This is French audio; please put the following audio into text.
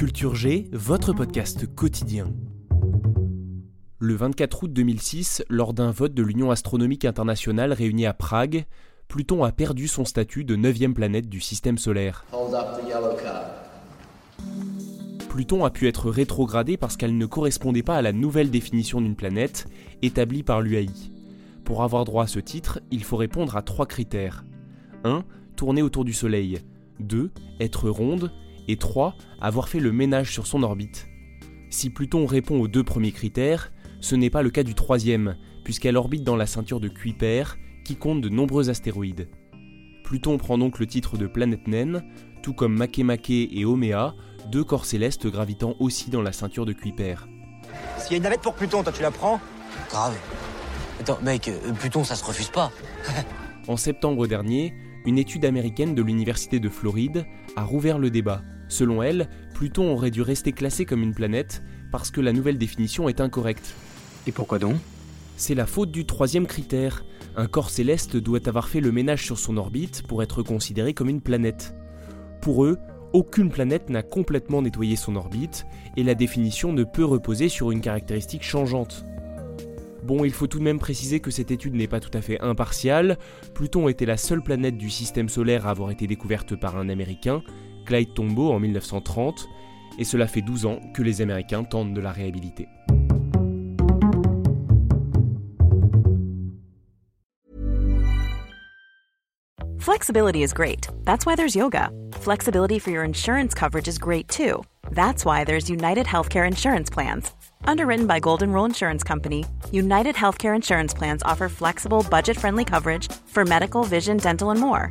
Culture G, votre podcast quotidien. Le 24 août 2006, lors d'un vote de l'Union astronomique internationale réunie à Prague, Pluton a perdu son statut de neuvième planète du système solaire. Pluton a pu être rétrogradée parce qu'elle ne correspondait pas à la nouvelle définition d'une planète établie par l'UAI. Pour avoir droit à ce titre, il faut répondre à trois critères. 1. Tourner autour du Soleil. 2. Être ronde. Et 3. Avoir fait le ménage sur son orbite. Si Pluton répond aux deux premiers critères, ce n'est pas le cas du troisième, puisqu'elle orbite dans la ceinture de Kuiper, qui compte de nombreux astéroïdes. Pluton prend donc le titre de planète naine, tout comme Makemake et Omea, deux corps célestes gravitant aussi dans la ceinture de Kuiper. S'il y a une navette pour Pluton, toi tu la prends? Grave. Attends, mec, euh, Pluton, ça se refuse pas. En septembre dernier, une étude américaine de l'Université de Floride a rouvert le débat. Selon elle, Pluton aurait dû rester classé comme une planète parce que la nouvelle définition est incorrecte. Et pourquoi donc? C'est la faute du troisième critère. Un corps céleste doit avoir fait le ménage sur son orbite pour être considéré comme une planète. Pour eux, aucune planète n'a complètement nettoyé son orbite et la définition ne peut reposer sur une caractéristique changeante. Bon, il faut tout de même préciser que cette étude n'est pas tout à fait impartiale. Pluton était la seule planète du système solaire à avoir été découverte par un Américain, Clyde Tombaugh en 1930, et cela fait 12 ans que les Américains tentent de la réhabiliter. Flexibility is great. That's why there's yoga. Flexibility for your insurance coverage is great too. That's why there's United Healthcare Insurance Plans. Underwritten by Golden Rule Insurance Company, United Healthcare Insurance Plans offer flexible, budget friendly coverage for medical, vision, dental, and more.